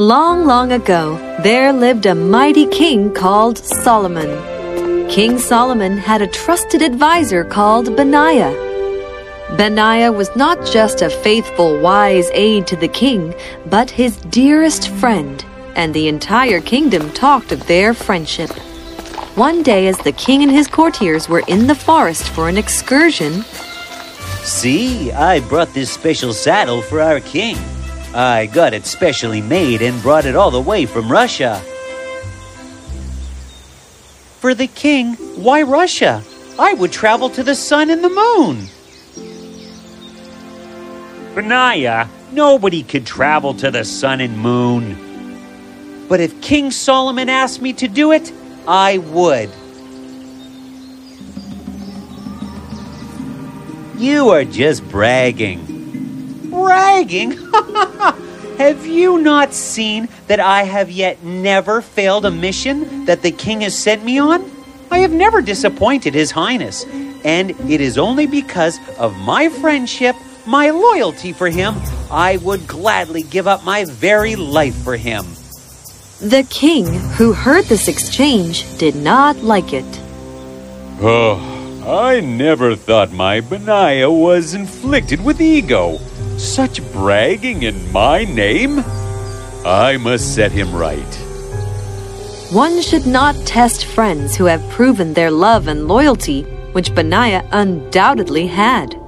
Long, long ago, there lived a mighty king called Solomon. King Solomon had a trusted advisor called Benaiah. Benaiah was not just a faithful, wise aide to the king, but his dearest friend, and the entire kingdom talked of their friendship. One day, as the king and his courtiers were in the forest for an excursion, See, I brought this special saddle for our king. I got it specially made and brought it all the way from Russia. For the king, why Russia? I would travel to the sun and the moon. Benaiah, nobody could travel to the sun and moon. But if King Solomon asked me to do it, I would. You are just bragging. Bragging? have you not seen that I have yet never failed a mission that the king has sent me on? I have never disappointed His Highness, and it is only because of my friendship, my loyalty for him, I would gladly give up my very life for him. the king, who heard this exchange, did not like it. Oh, I never thought my Benaiah was inflicted with ego. Such bragging in my name? I must set him right. One should not test friends who have proven their love and loyalty, which Benaiah undoubtedly had.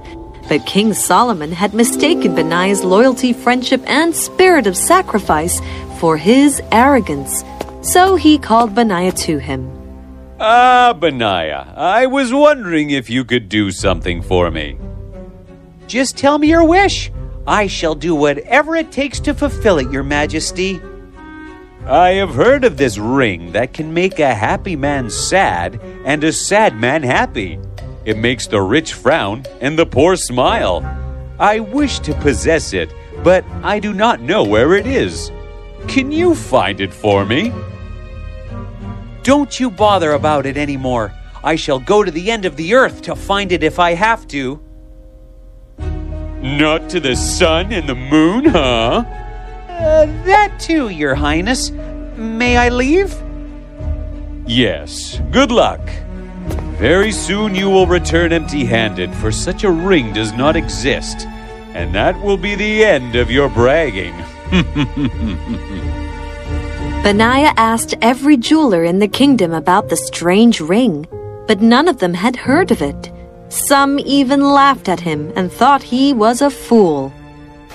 But King Solomon had mistaken Benaiah's loyalty, friendship, and spirit of sacrifice for his arrogance. So he called Benaiah to him. Ah, Benaiah, I was wondering if you could do something for me. Just tell me your wish. I shall do whatever it takes to fulfill it, Your Majesty. I have heard of this ring that can make a happy man sad and a sad man happy. It makes the rich frown and the poor smile. I wish to possess it, but I do not know where it is. Can you find it for me? Don't you bother about it anymore. I shall go to the end of the earth to find it if I have to. Not to the sun and the moon, huh? Uh, that too, Your Highness. May I leave? Yes, good luck. Very soon you will return empty handed, for such a ring does not exist. And that will be the end of your bragging. Benaiah asked every jeweler in the kingdom about the strange ring, but none of them had heard of it. Some even laughed at him and thought he was a fool.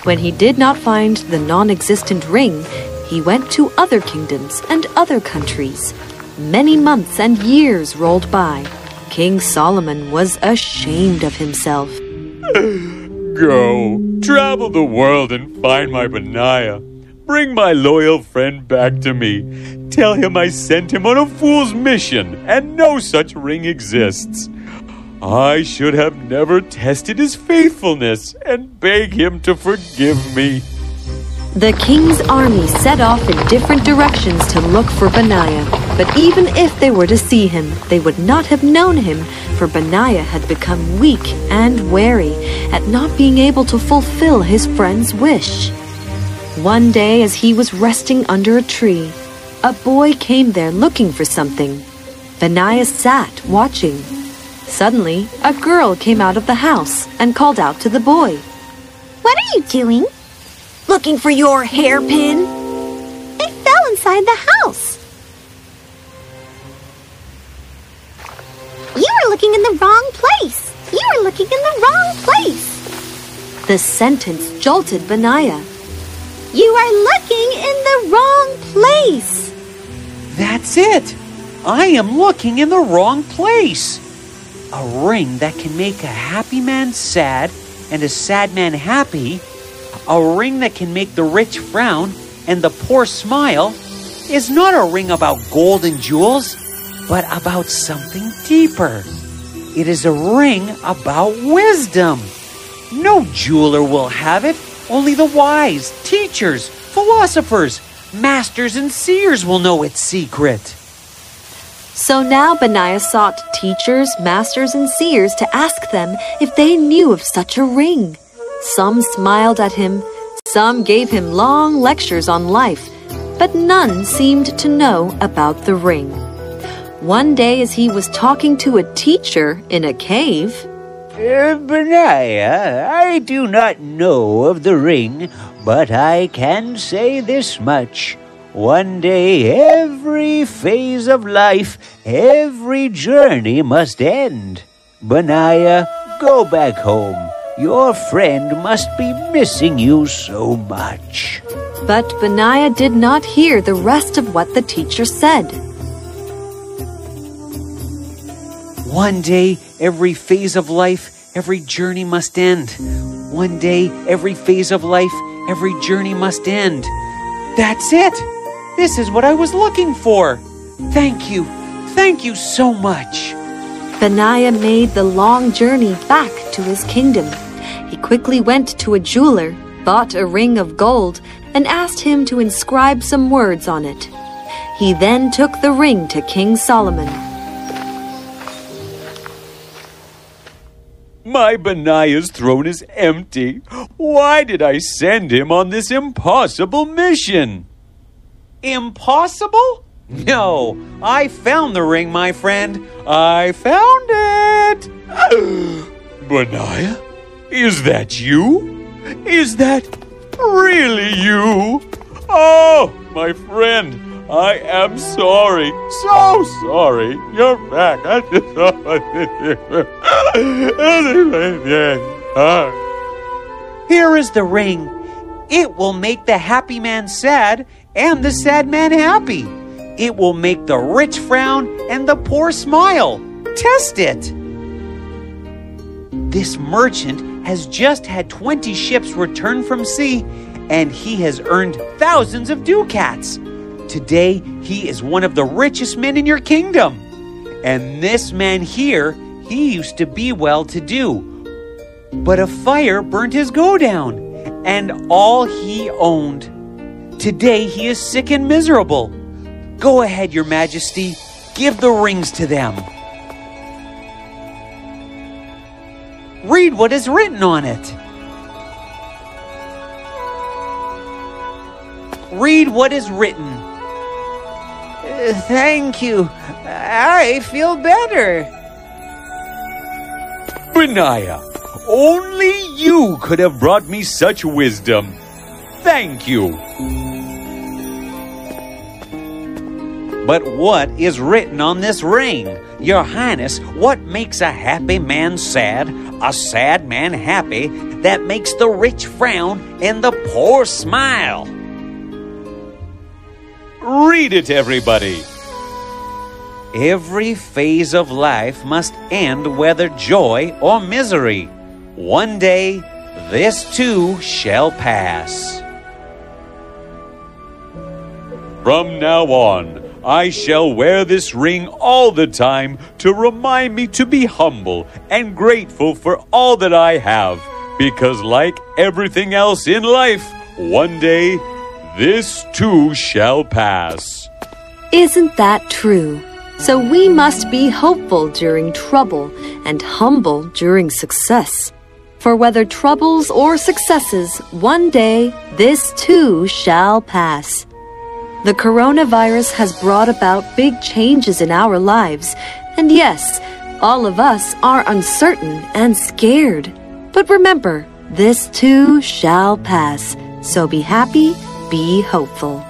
When he did not find the non existent ring, he went to other kingdoms and other countries. Many months and years rolled by. King Solomon was ashamed of himself. Go, travel the world and find my Benaiah. Bring my loyal friend back to me. Tell him I sent him on a fool's mission and no such ring exists. I should have never tested his faithfulness and beg him to forgive me. The king's army set off in different directions to look for Benaiah, but even if they were to see him, they would not have known him, for Benaiah had become weak and wary at not being able to fulfill his friend's wish. One day, as he was resting under a tree, a boy came there looking for something. Benaiah sat watching. Suddenly, a girl came out of the house and called out to the boy. What are you doing? Looking for your hairpin? It fell inside the house. You are looking in the wrong place. You are looking in the wrong place. The sentence jolted Benaiah. You are looking in the wrong place. That's it. I am looking in the wrong place. A ring that can make a happy man sad and a sad man happy, a ring that can make the rich frown and the poor smile, is not a ring about gold and jewels, but about something deeper. It is a ring about wisdom. No jeweler will have it, only the wise, teachers, philosophers, masters, and seers will know its secret. So now Benaiah sought teachers, masters, and seers to ask them if they knew of such a ring. Some smiled at him, some gave him long lectures on life, but none seemed to know about the ring. One day, as he was talking to a teacher in a cave, uh, Benaiah, I do not know of the ring, but I can say this much. One day every phase of life, every journey must end. Benaiah, go back home. Your friend must be missing you so much. But Benaiah did not hear the rest of what the teacher said. One day, every phase of life, every journey must end. One day, every phase of life, every journey must end. That's it! This is what I was looking for. Thank you. Thank you so much. Benaiah made the long journey back to his kingdom. He quickly went to a jeweler, bought a ring of gold, and asked him to inscribe some words on it. He then took the ring to King Solomon. My Benaiah's throne is empty. Why did I send him on this impossible mission? Impossible? No, I found the ring, my friend. I found it. Benaiah? Is that you? Is that really you? Oh, my friend, I am sorry. So sorry. You're back. I just thought I did. Here is the ring. It will make the happy man sad and the sad man happy. It will make the rich frown and the poor smile. Test it. This merchant has just had 20 ships return from sea, and he has earned thousands of ducats. Today, he is one of the richest men in your kingdom. And this man here, he used to be well to do. But a fire burnt his godown, and all he owned Today he is sick and miserable. Go ahead, your majesty. Give the rings to them. Read what is written on it. Read what is written. Thank you. I feel better. Benaiah, only you could have brought me such wisdom. Thank you. But what is written on this ring? Your Highness, what makes a happy man sad, a sad man happy, that makes the rich frown and the poor smile? Read it, everybody. Every phase of life must end whether joy or misery. One day, this too shall pass. From now on, I shall wear this ring all the time to remind me to be humble and grateful for all that I have, because like everything else in life, one day this too shall pass. Isn't that true? So we must be hopeful during trouble and humble during success. For whether troubles or successes, one day this too shall pass. The coronavirus has brought about big changes in our lives, and yes, all of us are uncertain and scared. But remember, this too shall pass. So be happy, be hopeful.